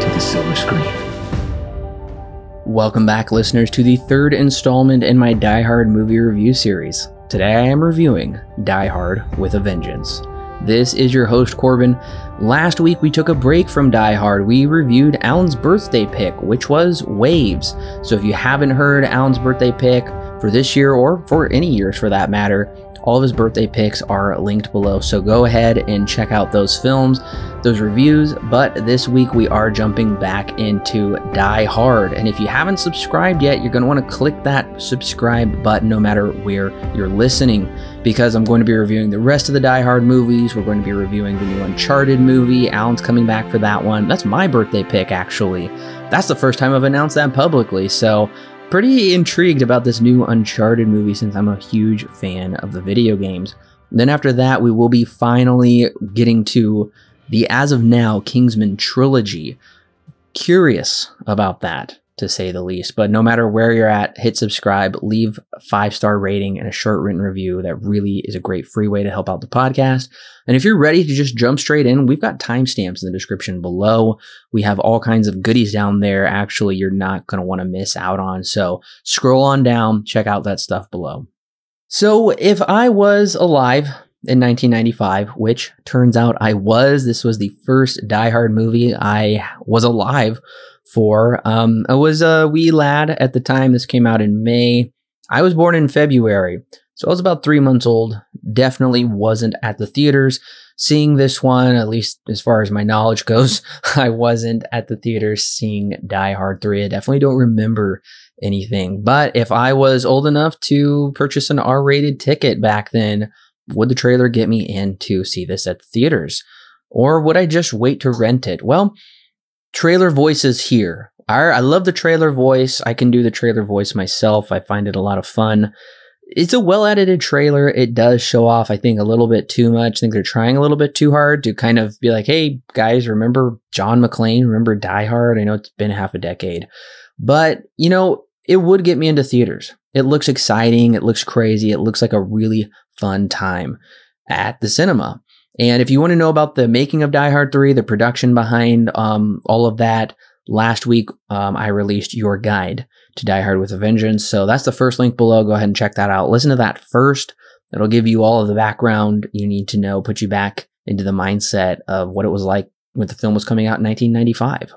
to the silver screen. Welcome back, listeners, to the third installment in my Die Hard movie review series. Today I am reviewing Die Hard with a Vengeance. This is your host, Corbin. Last week we took a break from Die Hard. We reviewed Alan's birthday pick, which was Waves. So if you haven't heard Alan's birthday pick for this year or for any years for that matter, all of his birthday picks are linked below. So go ahead and check out those films, those reviews. But this week we are jumping back into Die Hard. And if you haven't subscribed yet, you're going to want to click that subscribe button no matter where you're listening because I'm going to be reviewing the rest of the Die Hard movies. We're going to be reviewing the new Uncharted movie. Alan's coming back for that one. That's my birthday pick, actually. That's the first time I've announced that publicly. So pretty intrigued about this new Uncharted movie since I'm a huge fan of the video games. Then after that, we will be finally getting to the as of now Kingsman trilogy. Curious about that to say the least. But no matter where you're at, hit subscribe, leave a five star rating and a short written review. That really is a great free way to help out the podcast. And if you're ready to just jump straight in, we've got timestamps in the description below. We have all kinds of goodies down there. Actually, you're not going to want to miss out on. So scroll on down, check out that stuff below. So if I was alive in 1995, which turns out I was, this was the first Die Hard movie I was alive for. Um, I was a wee lad at the time. This came out in May. I was born in February, so I was about three months old. Definitely wasn't at the theaters seeing this one, at least as far as my knowledge goes. I wasn't at the theaters seeing Die Hard 3. I definitely don't remember anything. But if I was old enough to purchase an R rated ticket back then, would the trailer get me in to see this at the theaters? Or would I just wait to rent it? Well, trailer voices here. I, love the trailer voice. I can do the trailer voice myself. I find it a lot of fun. It's a well edited trailer. It does show off, I think, a little bit too much. I think they're trying a little bit too hard to kind of be like, hey, guys, remember John McClane? Remember Die Hard? I know it's been half a decade. But, you know, it would get me into theaters. It looks exciting. It looks crazy. It looks like a really fun time at the cinema. And if you want to know about the making of Die Hard 3, the production behind um, all of that, last week um, I released your guide to Die Hard with a Vengeance. So that's the first link below. Go ahead and check that out. Listen to that first. It'll give you all of the background you need to know, put you back into the mindset of what it was like when the film was coming out in 1995.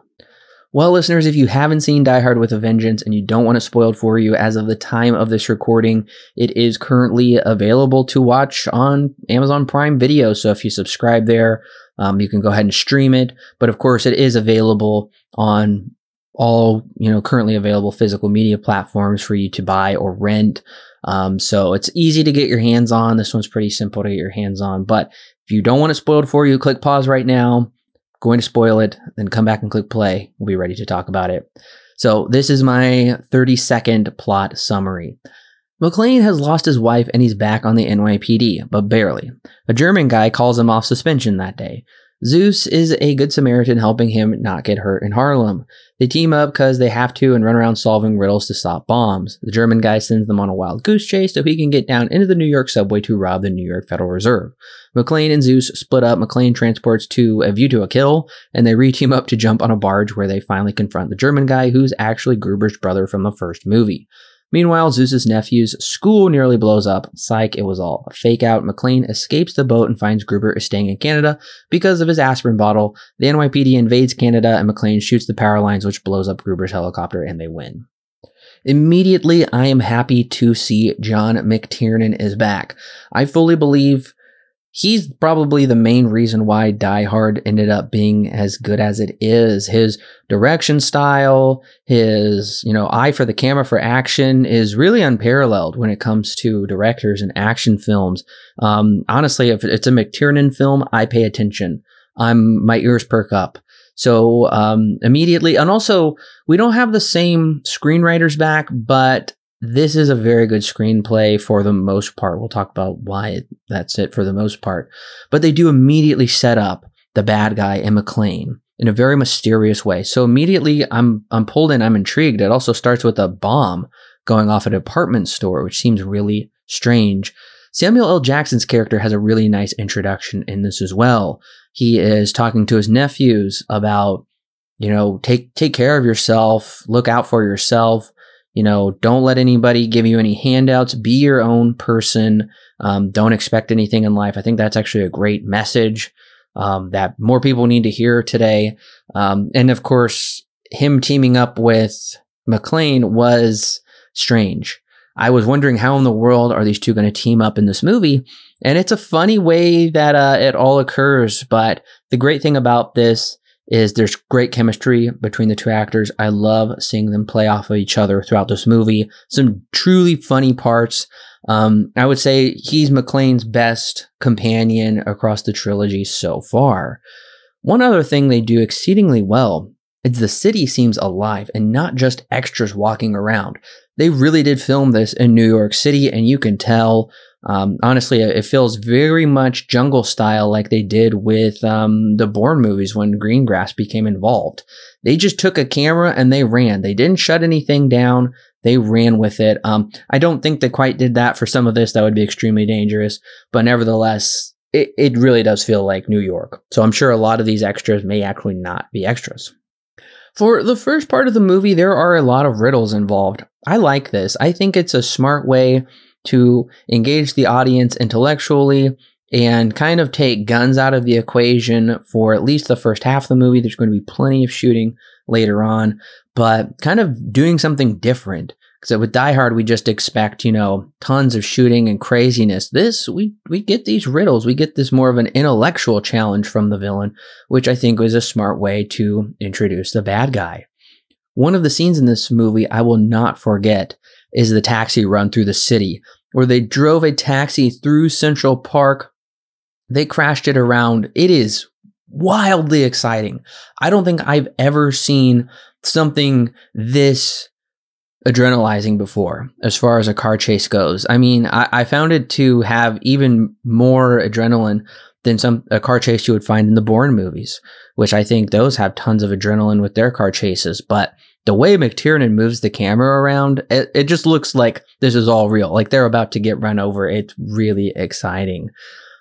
Well, listeners, if you haven't seen Die Hard with a Vengeance and you don't want it spoiled for you as of the time of this recording, it is currently available to watch on Amazon Prime Video. So if you subscribe there, um, you can go ahead and stream it. But of course, it is available on all you know currently available physical media platforms for you to buy or rent. Um, so it's easy to get your hands on. This one's pretty simple to get your hands on. But if you don't want it spoiled for you, click pause right now going to spoil it, then come back and click play. We'll be ready to talk about it. So, this is my 30 second plot summary. McClane has lost his wife and he's back on the NYPD, but barely. A German guy calls him off suspension that day. Zeus is a good Samaritan helping him not get hurt in Harlem. They team up because they have to and run around solving riddles to stop bombs. The German guy sends them on a wild goose chase so he can get down into the New York subway to rob the New York Federal Reserve. McClane and Zeus split up. McClane transports to A View to a Kill, and they re-team up to jump on a barge where they finally confront the German guy who's actually Gruber's brother from the first movie. Meanwhile, Zeus's nephew's school nearly blows up. Psych, it was all a fake out. McClane escapes the boat and finds Gruber is staying in Canada because of his aspirin bottle. The NYPD invades Canada and McClane shoots the power lines, which blows up Gruber's helicopter, and they win. Immediately, I am happy to see John McTiernan is back. I fully believe he's probably the main reason why Die Hard ended up being as good as it is. His direction style, his, you know, eye for the camera for action is really unparalleled when it comes to directors and action films. Um, honestly, if it's a McTiernan film, I pay attention. I'm, my ears perk up. So um, immediately, and also we don't have the same screenwriters back, but this is a very good screenplay for the most part. We'll talk about why that's it for the most part. But they do immediately set up the bad guy and McClane in a very mysterious way. So immediately I'm I'm pulled in, I'm intrigued. It also starts with a bomb going off at a department store, which seems really strange. Samuel L. Jackson's character has a really nice introduction in this as well. He is talking to his nephews about, you know, take take care of yourself, look out for yourself. You know, don't let anybody give you any handouts. Be your own person. Um, don't expect anything in life. I think that's actually a great message um, that more people need to hear today. Um, and of course, him teaming up with McClane was strange. I was wondering how in the world are these two going to team up in this movie? And it's a funny way that uh, it all occurs. But the great thing about this is there's great chemistry between the two actors. I love seeing them play off of each other throughout this movie. Some truly funny parts. Um, I would say he's McClane's best companion across the trilogy so far. One other thing they do exceedingly well is the city seems alive and not just extras walking around. They really did film this in New York City, and you can tell um, honestly, it feels very much jungle style, like they did with um, the Bourne movies when Greengrass became involved. They just took a camera and they ran. They didn't shut anything down. They ran with it. Um, I don't think they quite did that for some of this. That would be extremely dangerous. But nevertheless, it, it really does feel like New York. So I'm sure a lot of these extras may actually not be extras. For the first part of the movie, there are a lot of riddles involved. I like this. I think it's a smart way to engage the audience intellectually and kind of take guns out of the equation for at least the first half of the movie. There's going to be plenty of shooting later on, but kind of doing something different. Because with Die Hard, we just expect, you know, tons of shooting and craziness. This, we, we get these riddles. We get this more of an intellectual challenge from the villain, which I think was a smart way to introduce the bad guy. One of the scenes in this movie I will not forget is the taxi run through the city, where they drove a taxi through Central Park. They crashed it around. It is wildly exciting. I don't think I've ever seen something this adrenalizing before as far as a car chase goes. I mean, I, I, found it to have even more adrenaline than some a car chase you would find in the Bourne movies, which I think those have tons of adrenaline with their car chases. But the way McTiernan moves the camera around, it, it just looks like this is all real. Like they're about to get run over. It's really exciting.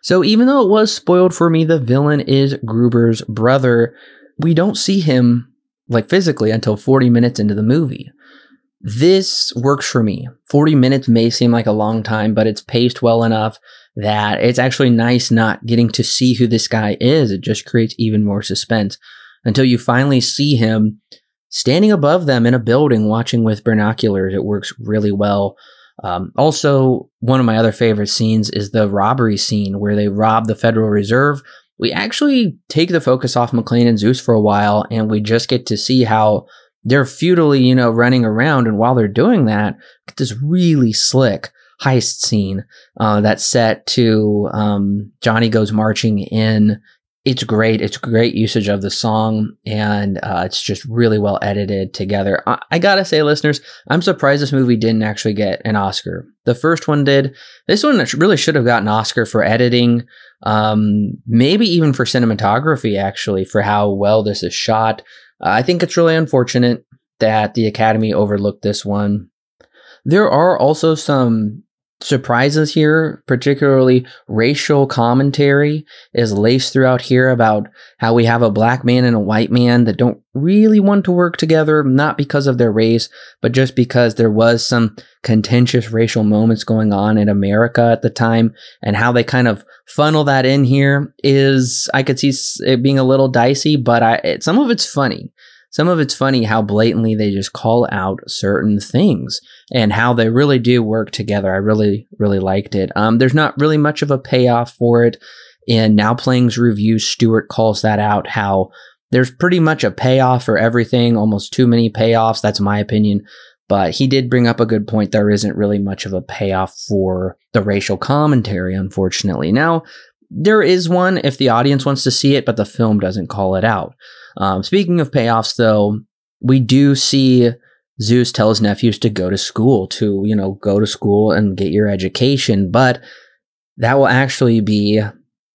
So even though it was spoiled for me, the villain is Gruber's brother. We don't see him like physically until 40 minutes into the movie. This works for me. 40 minutes may seem like a long time, but it's paced well enough that it's actually nice not getting to see who this guy is. It just creates even more suspense until you finally see him standing above them in a building watching with binoculars. It works really well. Um, also, one of my other favorite scenes is the robbery scene where they rob the Federal Reserve. We actually take the focus off McClane and Zeus for a while, and we just get to see how they're futilely, you know, running around. And while they're doing that, get this really slick heist scene uh, that's set to um, Johnny goes marching in it's great. It's great usage of the song, and uh, it's just really well edited together. I-, I, gotta say, listeners, I'm surprised this movie didn't actually get an Oscar. The first one did. This one really should have gotten an Oscar for editing, um, maybe even for cinematography, actually, for how well this is shot. Uh, I think it's really unfortunate that the Academy overlooked this one. There are also some surprises here, particularly racial commentary is laced throughout here about how we have a black man and a white man that don't really want to work together, not because of their race, but just because there was some contentious racial moments going on in America at the time. And how they kind of funnel that in here is I could see it being a little dicey, but I, it, some of it's funny some of it's funny how blatantly they just call out certain things and how they really do work together. I really, really liked it. Um, there's not really much of a payoff for it. In Now Playing's review, Stuart calls that out how there's pretty much a payoff for everything, almost too many payoffs. That's my opinion. But he did bring up a good point. There isn't really much of a payoff for the racial commentary, unfortunately. Now, there is one if the audience wants to see it, but the film doesn't call it out. Um, speaking of payoffs, though, we do see Zeus tell his nephews to go to school, to, you know, go to school and get your education. But that will actually be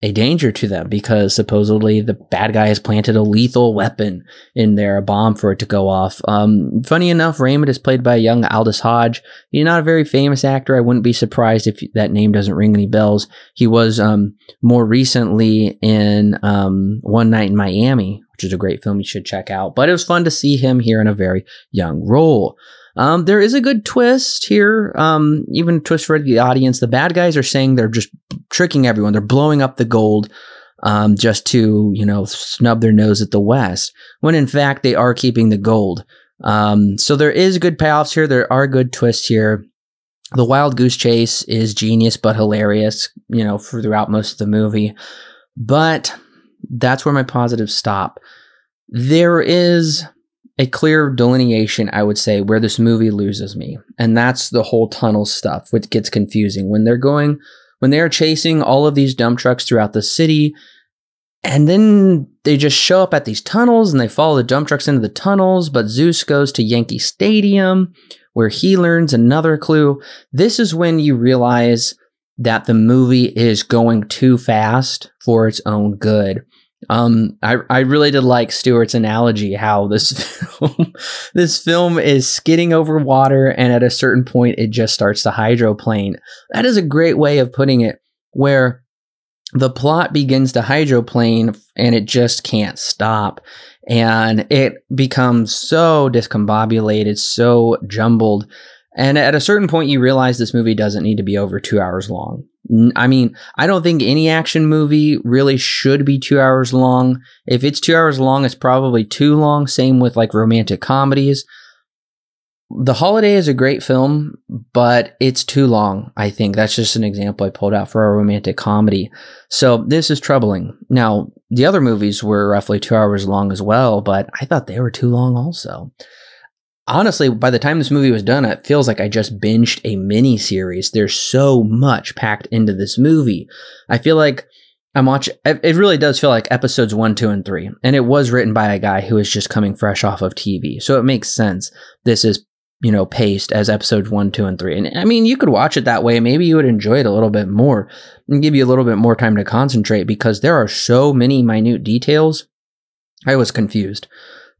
a danger to them because supposedly the bad guy has planted a lethal weapon in there, a bomb for it to go off. Um, funny enough, Raymond is played by a young Aldis Hodge. He's not a very famous actor. I wouldn't be surprised if that name doesn't ring any bells. He was um, more recently in um, One Night in Miami, which is a great film you should check out. But it was fun to see him here in a very young role. Um, there is a good twist here, um, even twist for the audience. The bad guys are saying they're just tricking everyone. They're blowing up the gold um, just to, you know, snub their nose at the West, when in fact they are keeping the gold. Um, so there is good payoffs here. There are good twists here. The wild goose chase is genius but hilarious, you know, throughout most of the movie. But that's where my positives stop. There is a clear delineation, I would say, where this movie loses me. And that's the whole tunnel stuff, which gets confusing. When they're going, when they are chasing all of these dump trucks throughout the city, and then they just show up at these tunnels and they follow the dump trucks into the tunnels. But Zeus goes to Yankee Stadium where he learns another clue. This is when you realize that the movie is going too fast for its own good. Um, I, I really did like Stuart's analogy how this film, this film is skidding over water and at a certain point it just starts to hydroplane. That is a great way of putting it where the plot begins to hydroplane and it just can't stop and it becomes so discombobulated, so jumbled. And at a certain point you realize this movie doesn't need to be over 2 hours long. I mean, I don't think any action movie really should be two hours long. If it's two hours long, it's probably too long. Same with like romantic comedies. The Holiday is a great film, but it's too long. I think that's just an example I pulled out for a romantic comedy. So this is troubling. Now, the other movies were roughly two hours long as well, but I thought they were too long also honestly, by the time this movie was done, it feels like I just binged a mini series. There's so much packed into this movie. I feel like I'm watching, it really does feel like episodes one, two, and three. And it was written by a guy who is just coming fresh off of TV. So it makes sense. This is, you know, paced as episodes one, two, and three. And I mean, you could watch it that way. Maybe you would enjoy it a little bit more and give you a little bit more time to concentrate because there are so many minute details. I was confused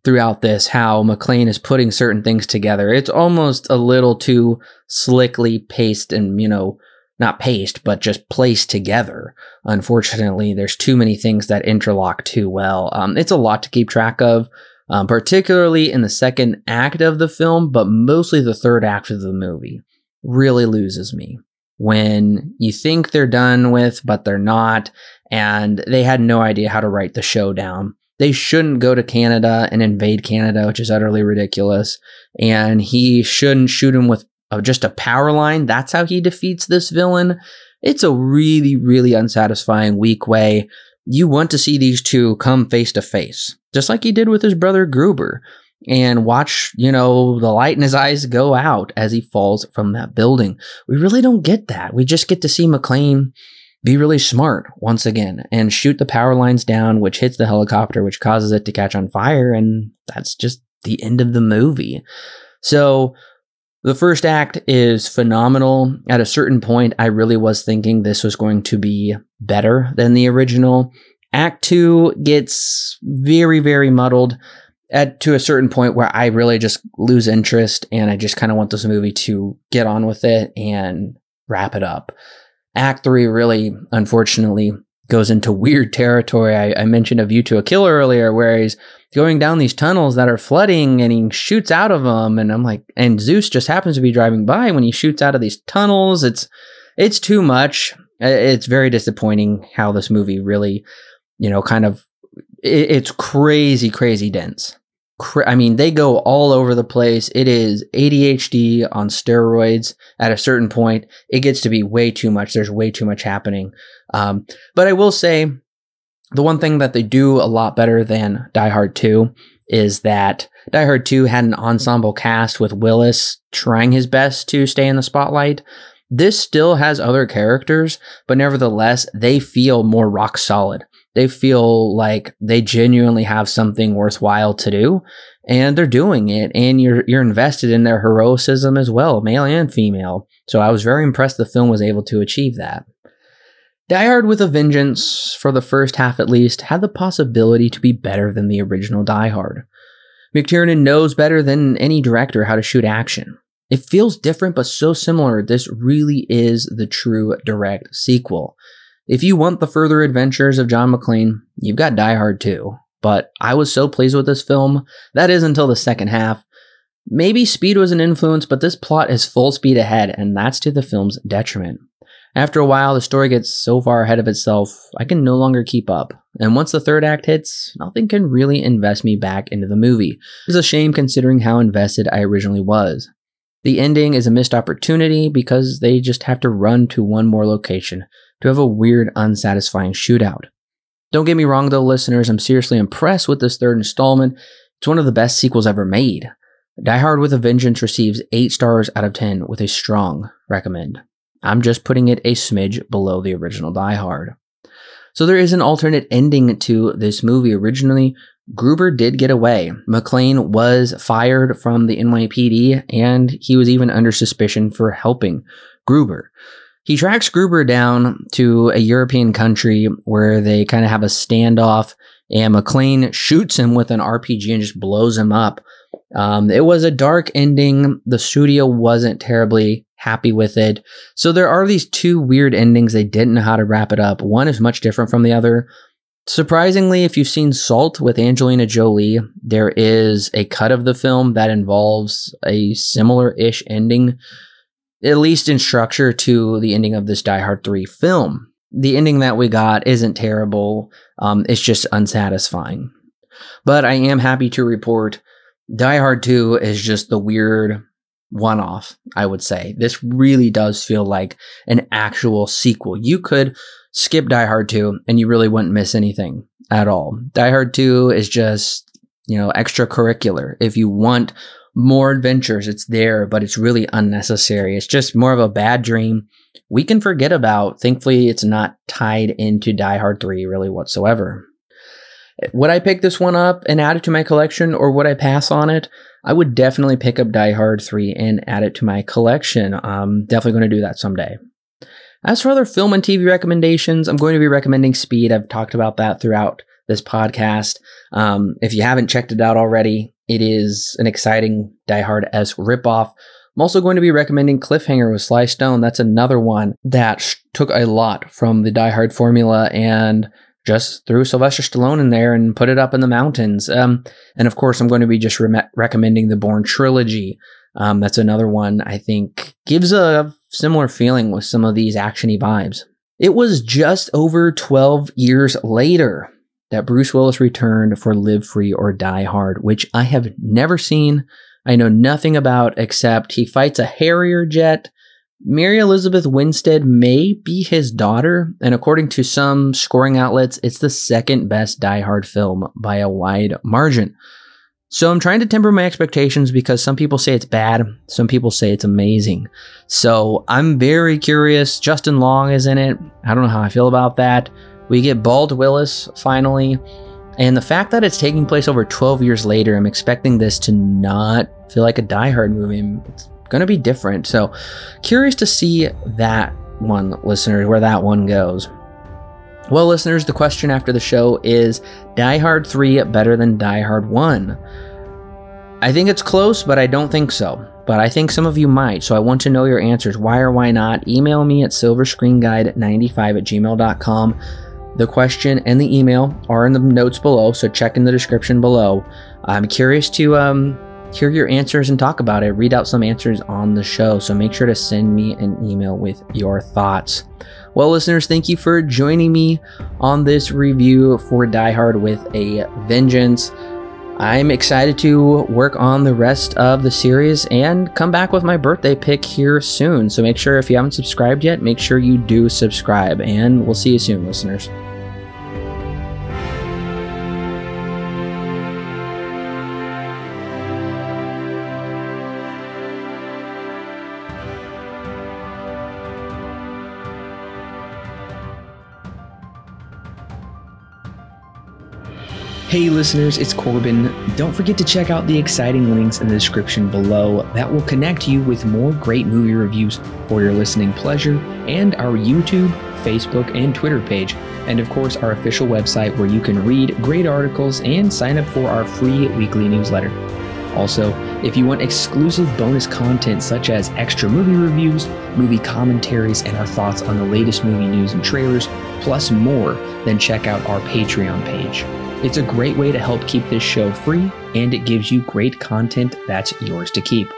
throughout this how McClane is putting certain things together. It's almost a little too slickly paced and, you know, not paced, but just placed together. Unfortunately, there's too many things that interlock too well. Um, it's a lot to keep track of, um, particularly in the second act of the film, but mostly the third act of the movie really loses me. When you think they're done with, but they're not, and they had no idea how to write the show down they shouldn't go to Canada and invade Canada, which is utterly ridiculous. And he shouldn't shoot him with uh, just a power line. That's how he defeats this villain. It's a really, really unsatisfying, weak way. You want to see these two come face to face, just like he did with his brother Gruber, and watch, you know, the light in his eyes go out as he falls from that building. We really don't get that. We just get to see McClane be really smart once again and shoot the power lines down, which hits the helicopter, which causes it to catch on fire. And that's just the end of the movie. So the first act is phenomenal. At a certain point, I really was thinking this was going to be better than the original. Act two gets very, very muddled at to a certain point where I really just lose interest and I just kind of want this movie to get on with it and wrap it up. Act three really, unfortunately, goes into weird territory. I, I, mentioned A View to a killer earlier, where he's going down these tunnels that are flooding and he shoots out of them. And I'm like, and Zeus just happens to be driving by when he shoots out of these tunnels. It's, it's too much. It's very disappointing how this movie really, you know, kind of, it, it's crazy, crazy dense. I mean, they go all over the place. It is ADHD on steroids. At a certain point, it gets to be way too much. There's way too much happening. Um, but I will say, the one thing that they do a lot better than Die Hard 2 is that Die Hard 2 had an ensemble cast with Willis trying his best to stay in the spotlight. This still has other characters, but nevertheless, they feel more rock solid. They feel like they genuinely have something worthwhile to do and they're doing it and you're you're invested in their heroism as well, male and female. So I was very impressed the film was able to achieve that. Die Hard with a Vengeance, for the first half at least, had the possibility to be better than the original Die Hard. McTiernan knows better than any director how to shoot action. It feels different but so similar, this really is the true direct sequel. If you want the further adventures of John McClane, you've got Die Hard 2. But I was so pleased with this film. That is until the second half. Maybe speed was an influence, but this plot is full speed ahead, and that's to the film's detriment. After a while, the story gets so far ahead of itself, I can no longer keep up. And once the third act hits, nothing can really invest me back into the movie. It's a shame considering how invested I originally was. The ending is a missed opportunity because they just have to run to one more location to have a weird, unsatisfying shootout. Don't get me wrong though, listeners, I'm seriously impressed with this third installment. It's one of the best sequels ever made. Die Hard with a Vengeance receives 8 stars out of 10 with a strong recommend. I'm just putting it a smidge below the original Die Hard. So there is an alternate ending to this movie. Originally, Gruber did get away. McClane was fired from the NYPD and he was even under suspicion for helping Gruber. He tracks Gruber down to a European country where they kind of have a standoff and McClane shoots him with an RPG and just blows him up. Um, it was a dark ending. The studio wasn't terribly happy with it. So there are these two weird endings. They didn't know how to wrap it up. One is much different from the other. Surprisingly, if you've seen Salt with Angelina Jolie, there is a cut of the film that involves a similar ish ending, at least in structure, to the ending of this Die Hard 3 film. The ending that we got isn't terrible, um, it's just unsatisfying. But I am happy to report Die Hard 2 is just the weird one off, I would say. This really does feel like an actual sequel. You could skip Die Hard 2 and you really wouldn't miss anything at all. Die Hard 2 is just, you know, extracurricular. If you want more adventures, it's there, but it's really unnecessary. It's just more of a bad dream we can forget about. Thankfully, it's not tied into Die Hard 3 really whatsoever. Would I pick this one up and add it to my collection or would I pass on it? I would definitely pick up Die Hard 3 and add it to my collection. I'm definitely going to do that someday. As for other film and TV recommendations, I'm going to be recommending Speed. I've talked about that throughout this podcast. Um, if you haven't checked it out already, it is an exciting Die Hard esque ripoff. I'm also going to be recommending Cliffhanger with Sly Stone. That's another one that sh- took a lot from the Die Hard formula and just threw Sylvester Stallone in there and put it up in the mountains. Um, and of course, I'm going to be just re- recommending the Bourne trilogy. Um, that's another one I think gives a similar feeling with some of these actiony vibes. It was just over 12 years later that Bruce Willis returned for Live Free or Die Hard, which I have never seen. I know nothing about except he fights a Harrier jet Mary Elizabeth Winstead may be his daughter, and according to some scoring outlets, it's the second best Die Hard film by a wide margin. So I'm trying to temper my expectations because some people say it's bad, some people say it's amazing. So I'm very curious. Justin Long is in it. I don't know how I feel about that. We get Bald Willis finally. And the fact that it's taking place over 12 years later, I'm expecting this to not feel like a Die Hard movie. It's going to be different. So, curious to see that one, listeners, where that one goes. Well, listeners, the question after the show is Die Hard 3 better than Die Hard 1? I think it's close, but I don't think so. But I think some of you might, so I want to know your answers. Why or why not? Email me at silverscreenguide95 at gmail.com. The question and the email are in the notes below, so check in the description below. I'm curious to um, hear your answers and talk about it, read out some answers on the show. So make sure to send me an email with your thoughts. Well, listeners, thank you for joining me on this review for Die Hard with a Vengeance. I'm excited to work on the rest of the series and come back with my birthday pick here soon. So make sure if you haven't subscribed yet, make sure you do subscribe. And we'll see you soon, listeners. Hey listeners, it's Corbin. Don't forget to check out the exciting links in the description below that will connect you with more great movie reviews for your listening pleasure and our YouTube, Facebook, and Twitter page. And of course, our official website where you can read great articles and sign up for our free weekly newsletter. Also, if you want exclusive bonus content such as extra movie reviews, movie commentaries, and our thoughts on the latest movie news and trailers, plus more, then check out our Patreon page. It's a great way to help keep this show free, and it gives you great content that's yours to keep.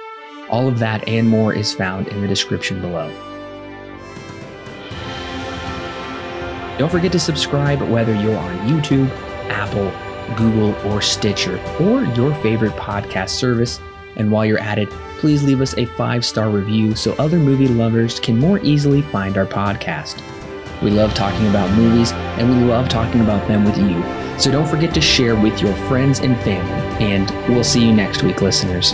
All of that and more is found in the description below. Don't forget to subscribe whether you're on YouTube, Apple, Google, or Stitcher, or your favorite podcast service. And while you're at it, please leave us a five star review so other movie lovers can more easily find our podcast. We love talking about movies, and we love talking about them with you. So don't forget to share with your friends and family. And we'll see you next week, listeners.